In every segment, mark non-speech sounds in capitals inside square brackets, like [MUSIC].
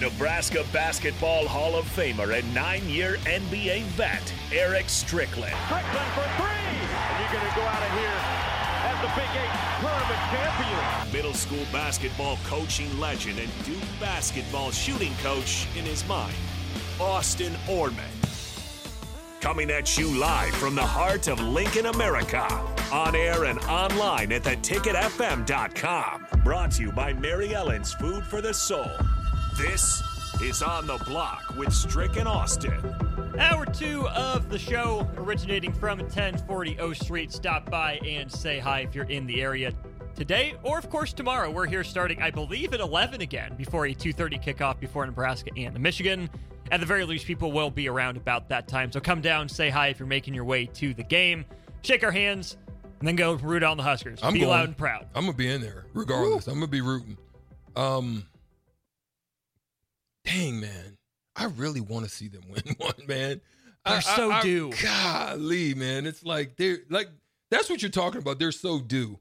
Nebraska Basketball Hall of Famer and nine year NBA vet, Erick Strickland. Strickland for three! And you're going to go out of here as the Big Eight tournament champion. Middle school basketball coaching legend and Duke basketball shooting coach in his mind, Austin Orman. Coming at you live from the heart of Lincoln, America. On air and online at theticketfm.com. Brought to you by Mary Ellen's Food for the Soul. This is On the Block with Strick and Austin. Hour two of the show, originating from 1040 O Street. Stop by and say hi if you're in the area today, or of course tomorrow. We're here starting, I believe, at 11 again before a 2:30 kickoff before Nebraska and Michigan. At the very least, people will be around about that time. So come down, say hi if you're making your way to the game, shake our hands, and then go root on the Huskers. I'm be going. loud and proud. I'm gonna be in there regardless. I'm gonna be rooting. Um, dang man, I really want to see them win [LAUGHS] one, man. They're I, so I, I- due. Golly, man, it's like they're like that's what you're talking about. They're so due.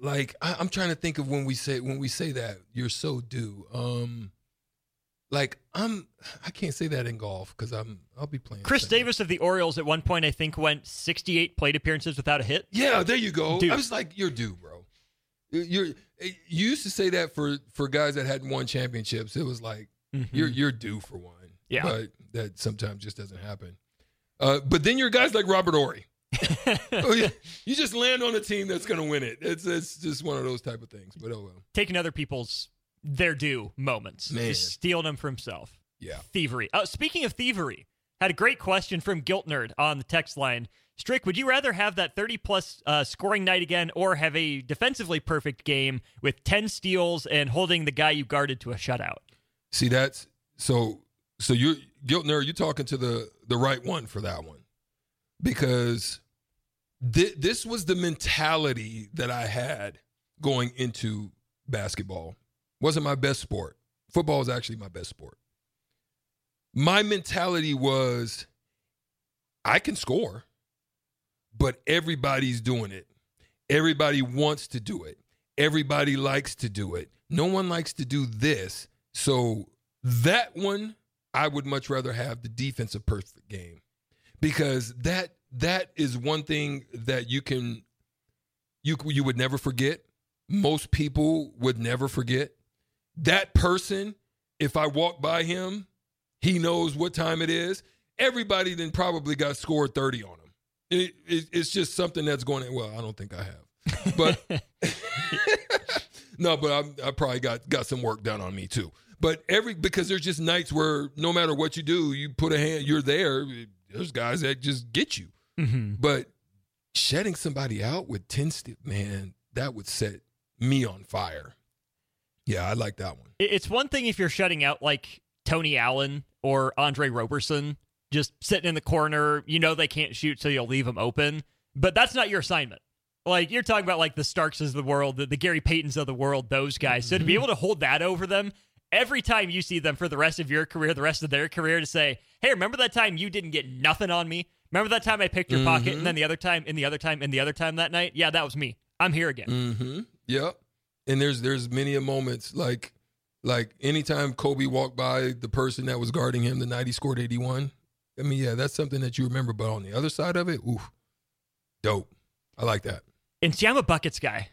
Like I, I'm trying to think of when we say when we say that you're so due. Um, like I'm I can't say that in golf because I'm I'll be playing. Chris. Davis of the Orioles at one point, I think, went 68 plate appearances without a hit. Yeah, there you go. Dude. I was like, you're due, bro. You're you used to say that for for guys that hadn't won championships. It was like you're you're due for one. Mm-hmm. Yeah. but that sometimes just doesn't happen. Uh, but then you're guys like Robert Horry. [LAUGHS] oh. You just land on a team that's going to win it. It's it's just one of those type of things. But oh well. Taking other people's their due moments, Man. just stealing them for himself. Yeah. Thievery. Uh, speaking of thievery, had a great question from Guilt Nerd on the text line. Strick, would you rather have that 30 plus uh, scoring night again or have a defensively perfect game with 10 steals and holding the guy you guarded to a shutout? See that's so so you're guilt nerd. You're talking to the the right one for that one because thi- this was the mentality that I had going into basketball. Wasn't my best sport. Football is actually my best sport. My mentality was I can score, but everybody's doing it. Everybody wants to do it. Everybody likes to do it. No one likes to do this. So that one, I would much rather have the defensive perfect game because that that is one thing that you can you you would never forget. Most people would never forget. That person, if I walk by him, he knows what time it is. Everybody then probably got scored 30 on him. It, it, it's just something that's going. Well, I don't think I have. But [LAUGHS] no, but I, I probably got got some work done on me too. But every because there's just nights where no matter what you do, you put a hand, you're there. There's guys that just get you. Mm-hmm. But shutting somebody out with ten, st- man, that would set me on fire. Yeah, I like that one. It's one thing if you're shutting out like Tony Allen or Andre Roberson, just sitting in the corner. You know they can't shoot, so you'll leave them open. But that's not your assignment. Like you're talking about like the Starks of the world, the, the Gary Paytons of the world, those guys. So to be able to hold that over them every time you see them for the rest of your career, the rest of their career, to say, "Hey, remember that time you didn't get nothing on me? Remember that time I picked your pocket, and then the other time, and the other time, and the other time that night? Yeah, that was me. I'm here again." Mm-hmm. Yep. And there's there's many a moments like like anytime Kobe walked by the person that was guarding him the night he scored 81. I mean, yeah, that's something that you remember. But on the other side of it, ooh, dope. I like that. And see, I'm a buckets guy.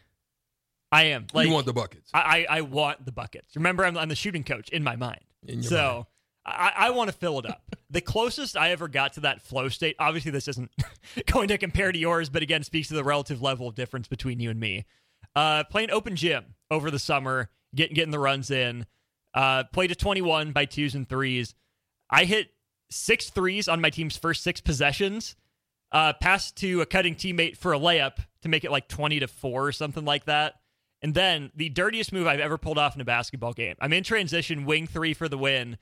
I am. Like, you want the buckets. I, I, I want the buckets. Remember, I'm, I'm the shooting coach in my mind. In your so mind. I, I want to fill it up. the closest I ever got to that flow state, obviously, this isn't [LAUGHS] going to compare to yours, but again, speaks to the relative level of difference between you and me. Uh, playing open gym over the summer, getting getting the runs in. Uh, played to 21 by twos and threes. I hit six threes on my team's first six possessions. Uh, passed to a cutting teammate for a layup to make it like 20 to four or something like that. And then the dirtiest move I've ever pulled off in a basketball game. I'm in transition, wing three for the win.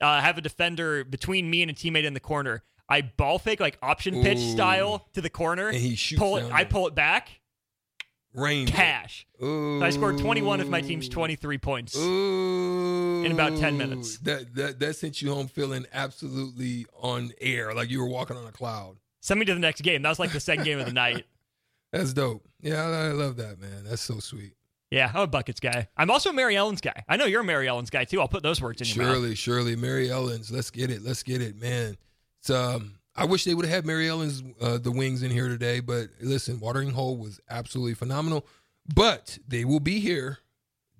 Uh, have a defender between me and a teammate in the corner. I ball fake like option pitch Ooh. style to the corner. And he shoots pull it. I pull it back. Rain. Cash. Ooh. So I scored 21 of my team's 23 points. Ooh. in about 10 minutes. That, that that sent you home feeling absolutely on air, like you were walking on a cloud. Send me to the next game. That was like the second game of the night. [LAUGHS] That's dope. Yeah, I, I love that, man. That's so sweet. Yeah, I'm a buckets guy. I'm also a Mary Ellen's guy. I know you're a Mary Ellen's guy too. I'll put those words in your mouth. Surely, surely, Mary Ellen's. Let's get it. Let's get it, man. It's um. I wish they would have had Mary Ellen's uh, the wings in here today, but listen, Watering Hole was absolutely phenomenal. But they will be here.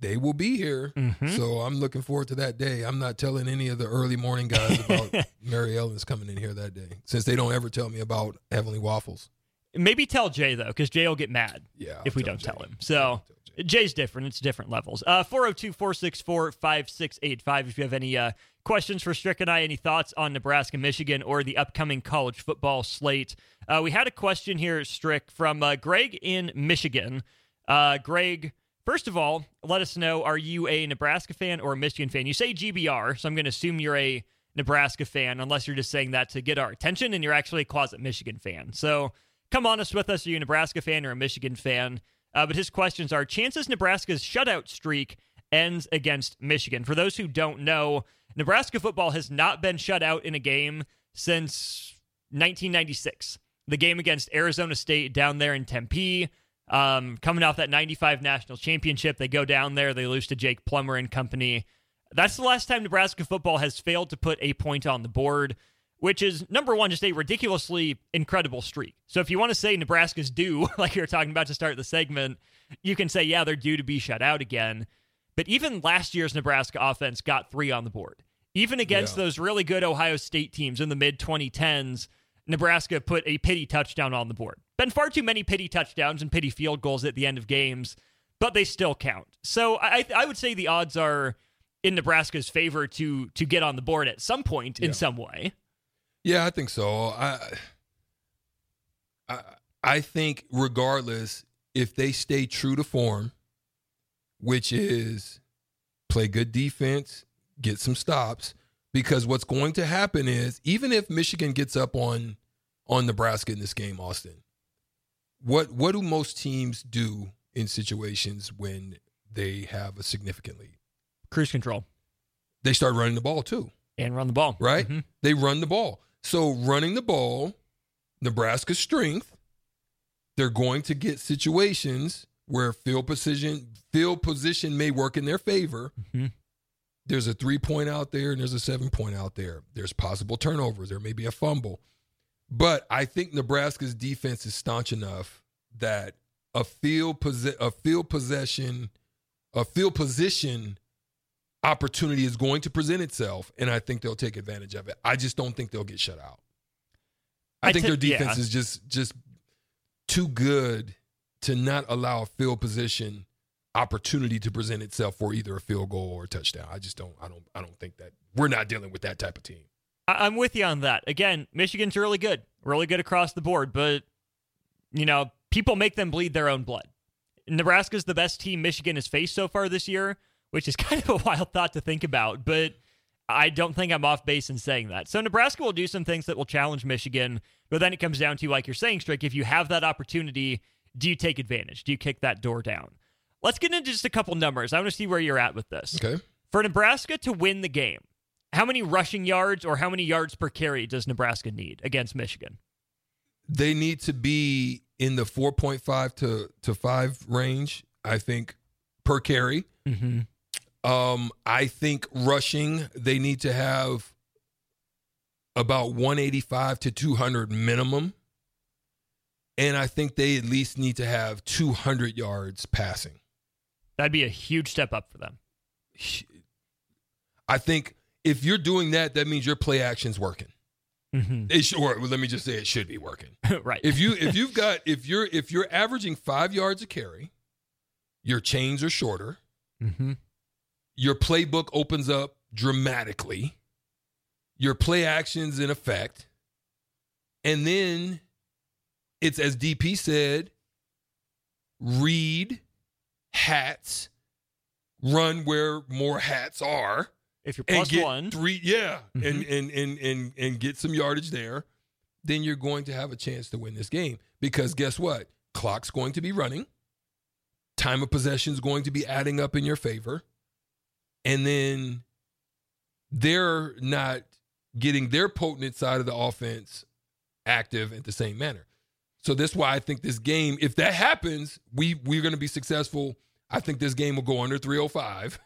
They will be here. Mm-hmm. So I'm looking forward to that day. I'm not telling any of the early morning guys about [LAUGHS] Mary Ellen's coming in here that day, since they don't ever tell me about Heavenly Waffles. Maybe tell Jay though, because Jay will get mad Yeah, if we don't Jay. tell him. So tell. Jay's different. It's different levels. Uh 402-464-5685 if you have any uh, questions for Strick and I, any thoughts on Nebraska, Michigan, or the upcoming college football slate. Uh, we had a question here, Strick, from uh, Greg in Michigan. Uh, Greg, first of all, let us know: Are you a Nebraska fan or a Michigan fan? You say GBR, so I'm going to assume you're a Nebraska fan, unless you're just saying that to get our attention, and you're actually a closet Michigan fan. So come honest with us: Are you a Nebraska fan or a Michigan fan? Uh, but his questions are: Chances Nebraska's shutout streak ends against Michigan. For those who don't know, Nebraska football has not been shut out in a game since 1996. The game against Arizona State down there in Tempe. Um, coming off that 95 national championship, they go down there, they lose to Jake Plummer and company. That's the last time Nebraska football has failed to put a point on the board, which is number one, just a ridiculously incredible streak. So if you want to say Nebraska's due, [LAUGHS] like you were talking about to start the segment, you can say, yeah, they're due to be shut out again. But even last year's Nebraska offense got three on the board. Even against Yeah. those really good Ohio State teams in the mid 2010s, Nebraska put a pity touchdown on the board. Been far too many pity touchdowns and pity field goals at the end of games, but they still count. So I, I would say the odds are in Nebraska's favor to to get on the board at some point in some way. Yeah, I think so. I, I I think regardless, if they stay true to form, which is play good defense, get some stops, because what's going to happen is even if Michigan gets up on on Nebraska in this game, Austin, what what do most teams do in situations when they have a significant lead? Cruise control They start running the ball too and run the ball. right? Mhm. They run the ball. So running the ball, Nebraska's strength. They're going to get situations where field position field position may work in their favor. Mhm. There's a three point out there and there's a seven point out there. There's possible turnovers. There may be a fumble. But I think Nebraska's defense is staunch enough that a field posi- a field possession, a field position opportunity is going to present itself, and I think they'll take advantage of it. I just don't think they'll get shut out. I, I think ti- their defense yeah. is just just too good to not allow a field position opportunity to present itself for either a field goal or a touchdown. I just don't. I don't. I don't think that we're not dealing with that type of team. I'm with you on that. Again, Michigan's really good, really good across the board, but you know, people make them bleed their own blood. Nebraska's the best team Michigan has faced so far this year, which is [LAUGHS] kind of a wild thought to think about, but I don't think I'm off base in saying that. So Nebraska will do some things that will challenge Michigan, but then it comes down to, like you're saying, Strick, if you have that opportunity, do you take advantage? Do you kick that door down? Let's get into just a couple numbers. I want to see where you're at with this. Okay. For Nebraska to win the game, how many rushing yards or how many yards per carry does Nebraska need against Michigan? They need to be in the 4.5 to to 5 range, I think, per carry. Mm-hmm. Um, I think rushing, they need to have about 185 to 200 minimum. and I think they at least need to have 200 yards passing. That'd be a huge step up for them. I think if you're doing that, that means your play action's working. Mm-hmm. It should, or let me just say it should be working. [LAUGHS] right. If you if [LAUGHS] you've got if you're if you're averaging five yards a carry, your chains are shorter. mm-hmm. Your playbook opens up dramatically. Your play actions in effect, and then it's as DP said, read hats, run where more hats are If you're and get one, three, yeah, and, Mhm. and and and and get some yardage there, then you're going to have a chance to win this game. Because guess what? Clock's going to be running. Time of possession is going to be adding up in your favor, and then they're not getting their potent side of the offense active at the same manner. So that's why I think this game, if that happens, we we're going to be successful. I think this game will go under 305. [LAUGHS]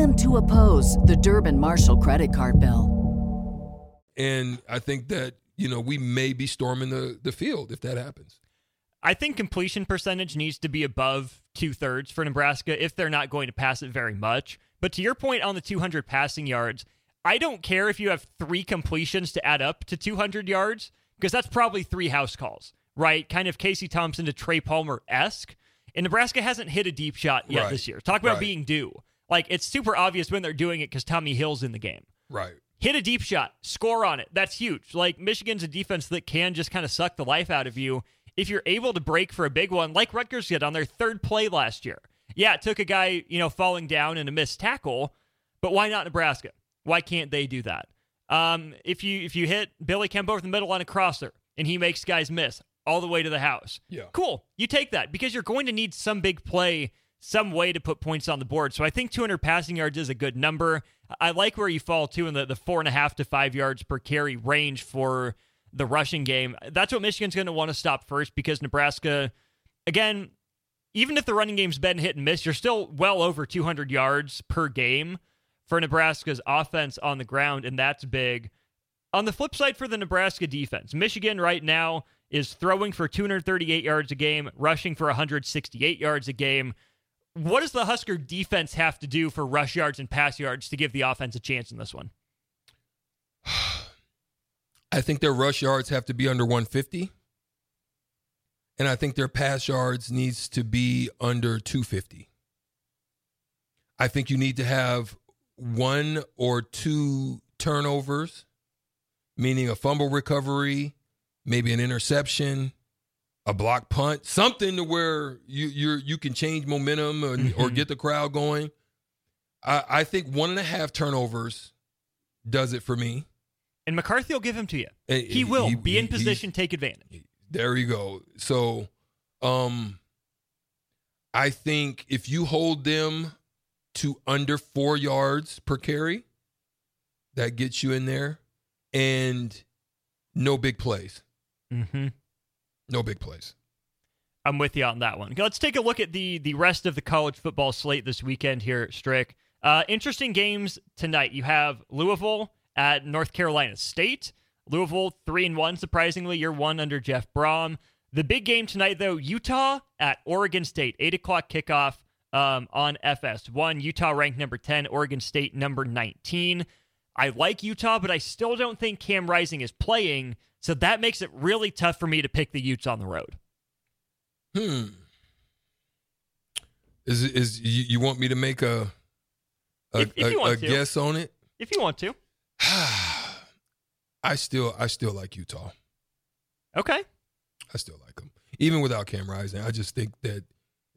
Tell them to oppose the Durbin Marshall credit card bill. and I think that you know we may be storming the the field if that happens. I think completion percentage needs to be above two thirds for Nebraska if they're not going to pass it very much. But to your point on the 200 passing yards, I don't care if you have three completions to add up to 200 yards because that's probably three house calls, right? Kind of Casey Thompson to Trey Palmer esque. And Nebraska hasn't hit a deep shot yet Right. this year. Talk about Right. being due. Like it's super obvious when they're doing it because Tommy Hill's in the game Right. hit a deep shot, score on it. That's huge. Like Michigan's a defense that can just kind of suck the life out of you if you're able to break for a big one, like Rutgers did on their third play last year. Yeah, it took a guy, you know, falling down and a missed tackle, but why not Nebraska? Why can't they do that? Um, if you if you hit Billy Kemp over the middle on a crosser and he makes guys miss all the way to the house, Yeah. cool. You take that because you're going to need some big play, some way to put points on the board. So I think 200 passing yards is a good number. I like where you fall too in the, the four and a half to five yards per carry range for the rushing game. That's what Michigan's going to want to stop first because Nebraska, again, even if the running game's been hit and miss, you're still well over 200 yards per game for Nebraska's offense on the ground, and that's big. On the flip side, for the Nebraska defense, Michigan right now is throwing for 238 yards a game, rushing for 168 yards a game. What does the Husker defense have to do for rush yards and pass yards to give the offense a chance in this one? [SIGHS] I think their rush yards have to be under 150. And I think their pass yards needs to be under 250. I think you need to have one or two turnovers, meaning a fumble recovery, maybe an interception, a block punt, something to where you you you can change momentum and, or Mhm. get the crowd going. I, I think one and a half turnovers does it for me. And McCarthy will give him to you. Eh, He will he- be in he- he's- position, take advantage. There you go. So, um, I think if you hold them to under four yards per carry, that gets you in there, and no big plays. Mm-hmm. No big plays. I'm with you on that one. Let's take a look at the the rest of the college football slate this weekend here, Strick. Uh, interesting games tonight. You have Louisville at North Carolina State. Louisville three and one, surprisingly, you're one under Jeff Brohm. The big game tonight, though, Utah at Oregon State, eight o'clock kickoff um, on FS1. Utah ranked number ten, Oregon State number nineteen. I like Utah, but I still don't think Cam Rising is playing, so that makes it really tough for me to pick the Utes on the road. Hmm. Is is you, you want me to make a a, If- if a- a guess on it? If you want to. [SIGHS] I still I still like Utah. Okay. I still like them. Even without Cam Rising, I just think that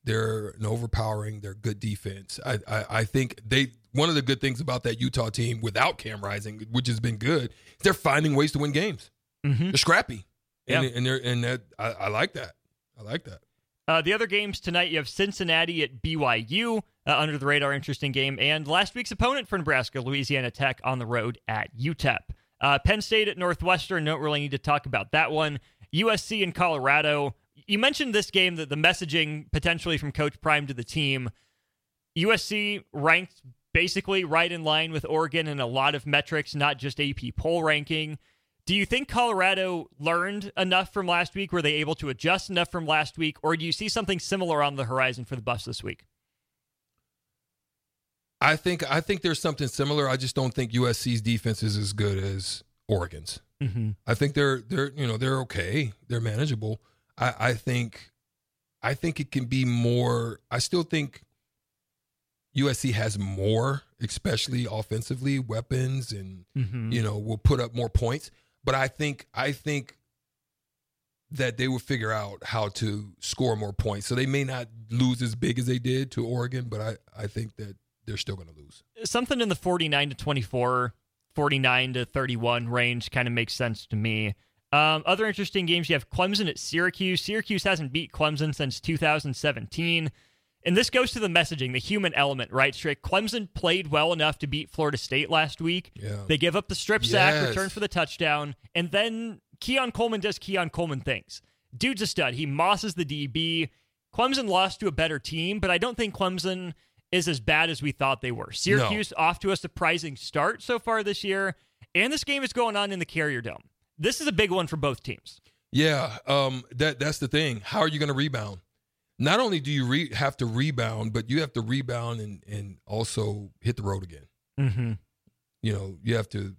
they're an overpowering, they're good defense. I, I, I think they one of the good things about that Utah team without Cam Rising, which has been good, they're finding ways to win games. Mm-hmm. They're scrappy. And, Yeah. and they're and that I, I like that. I like that. Uh, the other games tonight, you have Cincinnati at BYU, uh, under the radar, interesting game, and last week's opponent for Nebraska, Louisiana Tech, on the road at UTEP. Uh, Penn State at Northwestern, don't really need to talk about that one. USC in Colorado. You mentioned this game that the messaging potentially from Coach Prime to the team. USC ranked basically right in line with Oregon in a lot of metrics, not just AP poll ranking. Do you think Colorado learned enough from last week? Were they able to adjust enough from last week? Or do you see something similar on the horizon for the Buffs this week? I think I think there's something similar. I just don't think USC's defense is as good as Oregon's. Mm-hmm. I think they're they're you know they're okay. They're manageable. I, I think I think it can be more. I still think USC has more, especially offensively, weapons, and Mm-hmm. you know will put up more points. But I think I think that they will figure out how to score more points. So they may not lose as big as they did to Oregon, but I I think that they're still going to lose. Something in the 49 to 24, 49 to 31 range kind of makes sense to me. Um, other interesting games you have Clemson at Syracuse. Syracuse hasn't beat Clemson since 2017. And this goes to the messaging, the human element, right, Strick? Clemson played well enough to beat Florida State last week. Yeah. They give up the strip sack, Yes. return for the touchdown, and then Keon Coleman does Keon Coleman things. Dude's a stud. He mosses the DB. Clemson lost to a better team, but I don't think Clemson is as bad as we thought they were. Syracuse off to a surprising start so far this year, and this game is going on in the Carrier Dome. This is a big one for both teams. Yeah, um, that that's the thing. How are you going to rebound? Not only do you re- have to rebound, but you have to rebound and and also hit the road again. Mm-hmm. You know, you have to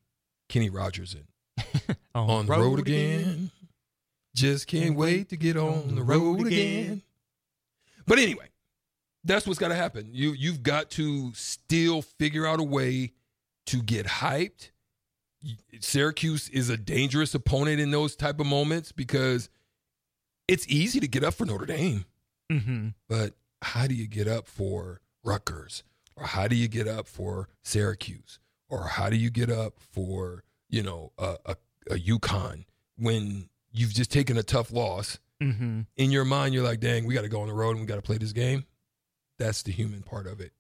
Kenny Rogers in [LAUGHS] on the road, again. Just can't wait to get on the road again. But anyway, that's what's got to happen. You you've got to still figure out a way to get hyped. Syracuse is a dangerous opponent in those type of moments because it's easy to get up for Notre Dame, Mm-hmm. but how do you get up for Rutgers or how do you get up for Syracuse or how do you get up for you know a a, a UConn when you've just taken a tough loss Mm-hmm. in your mind? You're like, dang, we got to go on the road and we got to play this game. That's the human part of it.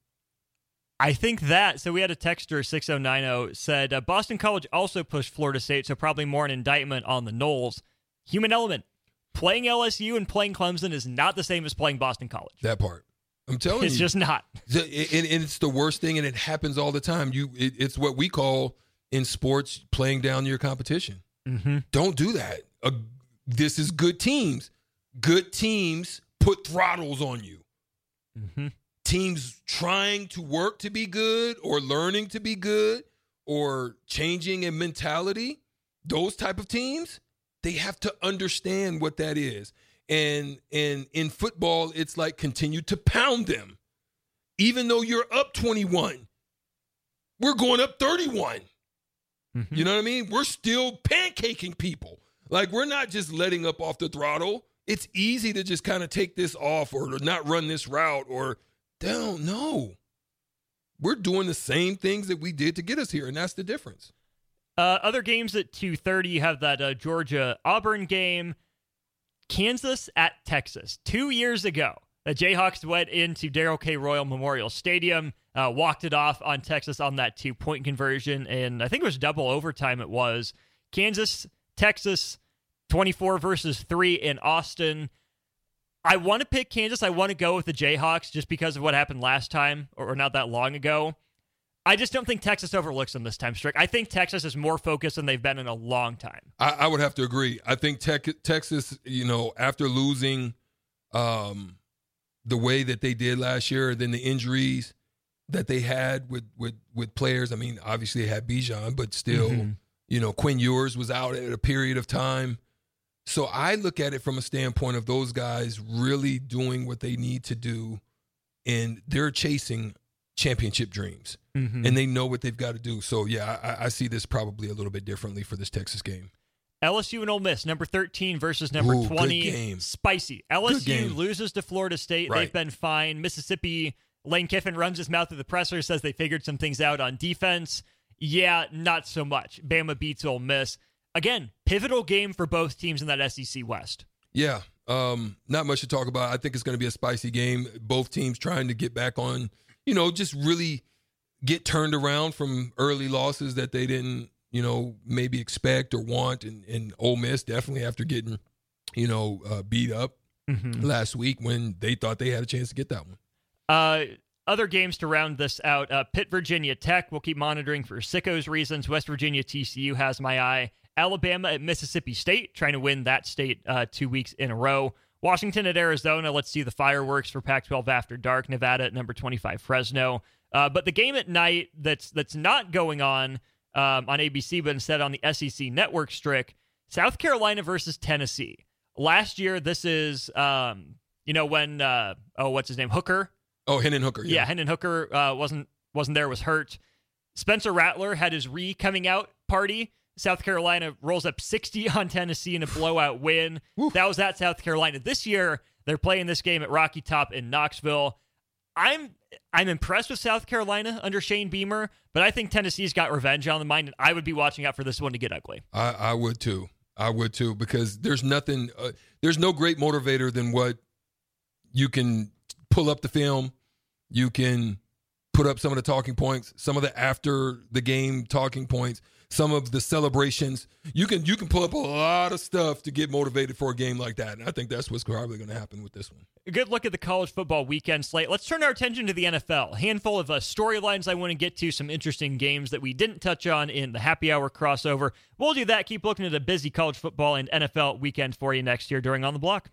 I think that. So we had a texter, 6090, said uh, Boston College also pushed Florida State, so probably more an indictment on the Noles. Human element. Playing LSU and playing Clemson is not the same as playing Boston College. That part. I'm telling It's you, It's just not. And, it's the worst thing, and it happens all the time. You, it, it's what we call in sports playing down your competition. Mm-hmm. Don't do that. Uh, this is good teams. Good teams put throttles on you. Mm-hmm. Teams trying to work to be good, or learning to be good, or changing in mentality. Those type of teams, they have to understand what that is. And and in football, it's like continue to pound them even though you're up 21, we're going up 31. Mhm. You know what I mean? We're still pancaking people. Like we're not just letting up off the throttle. It's easy to just kind of take this off or to not run this route or don't know. We're doing the same things that we did to get us here, and that's the difference. Uh, other games at 2.30, you have that uh, Georgia-Auburn game. Kansas at Texas. Two years ago, the Jayhawks went into Darrell K. Royal Memorial Stadium, uh, walked it off on Texas on that two-point conversion, and I think it was double overtime it was. Kansas, Texas, 24 versus 3 in Austin. I want to pick Kansas. I want to go with the Jayhawks just because of what happened last time, or not that long ago. I just don't think Texas overlooks them this time, Strick. I think Texas is more focused than they've been in a long time. I, I would have to agree. I think tech, Texas, you know, after losing um, the way that they did last year, then the injuries that they had with with with players. I mean, obviously they had Bijan, but still, Mhm. you know, Quinn Ewers was out at a period of time. So I look at it from a standpoint of those guys really doing what they need to do, and they're chasing championship dreams, Mm-hmm. and they know what they've got to do. So yeah, I, I see this probably a little bit differently for this Texas game. LSU and Ole Miss, number 13 versus number Ooh, good 20. game. Spicy. LSU loses to Florida State. Right. They've been fine. Mississippi, Lane Kiffin runs his mouth at the presser, says they figured some things out on defense. Yeah, not so much. Bama beats Ole Miss. Again, pivotal game for both teams in that SEC West. Yeah, Um, not much to talk about. I think it's going to be a spicy game. Both teams trying to get back on, you know, just really get turned around from early losses that they didn't, you know, maybe expect or want. And, and Ole Miss definitely after getting, you know, uh, beat up Mm-hmm. last week when they thought they had a chance to get that one. Uh, other games to round this out: uh, Pitt, Virginia Tech. We'll keep monitoring for sickos reasons. West Virginia, TCU has my eye. Alabama at Mississippi State, trying to win that state uh, two weeks in a row. Washington at Arizona. Let's see the fireworks for Pac-12 after dark. Nevada at number 25, Fresno. Uh, but the game at night that's that's not going on um, on ABC, but instead on the SEC Network Strick, South Carolina versus Tennessee. Last year, this is um, you know when uh, oh what's his name Hooker Oh, Hendon Hooker. yeah, Yeah. Hendon Hooker uh, wasn't wasn't there, was hurt. Spencer Rattler had his re coming out party. South Carolina rolls up 60 [LAUGHS] on Tennessee in a blowout win. That was at South Carolina. This year, they're playing this game at Rocky Top in Knoxville. I'm I'm impressed with South Carolina under Shane Beamer, but I think Tennessee's got revenge on the mind, and I would be watching out for this one to get ugly. I, I would too. I would too because there's nothing. Uh, there's no great motivator than what you can pull up the film. You can put up some of the talking points, some of the after the game talking points, some of the celebrations. You can you can pull up a lot of stuff to get motivated for a game like that, and I think that's what's probably going to happen with this one. A good look at the college football weekend slate. Let's turn our attention to the NFL. A handful of uh, storylines I want to get to, some interesting games that we didn't touch on in the happy hour crossover. We'll do that. Keep looking at a busy college football and NFL weekend for you next year during On the Block.